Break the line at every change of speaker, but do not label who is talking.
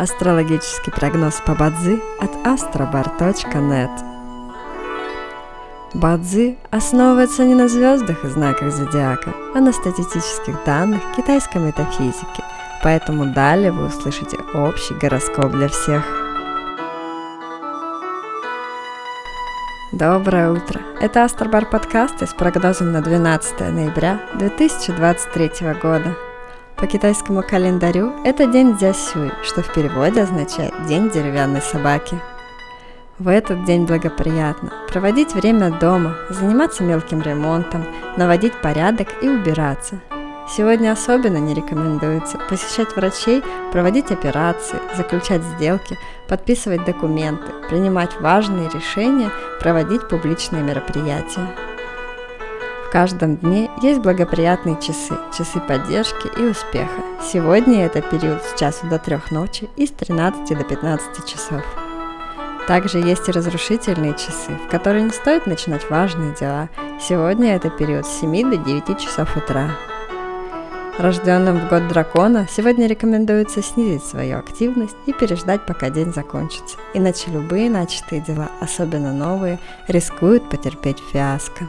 Астрологический прогноз по Бадзи от astrobar.net Бадзи основывается не на звездах и знаках зодиака, а на статистических данных китайской метафизики, поэтому далее вы услышите общий гороскоп для всех. Доброе утро! Это Астробар подкасты с прогнозом на 12 ноября 2023 года. По китайскому календарю это день Дзясюй, что в переводе означает «день деревянной собаки». В этот день благоприятно проводить время дома, заниматься мелким ремонтом, наводить порядок и убираться. Сегодня особенно не рекомендуется посещать врачей, проводить операции, заключать сделки, подписывать документы, принимать важные решения, проводить публичные мероприятия. В каждом дне есть благоприятные часы, часы поддержки и успеха. Сегодня это период с часу до трех ночи и с 13 до 15 часов. Также есть и разрушительные часы, в которые не стоит начинать важные дела. Сегодня это период с 7 до 9 часов утра. Рожденным в год дракона сегодня рекомендуется снизить свою активность и переждать, пока день закончится, иначе любые начатые дела, особенно новые, рискуют потерпеть фиаско.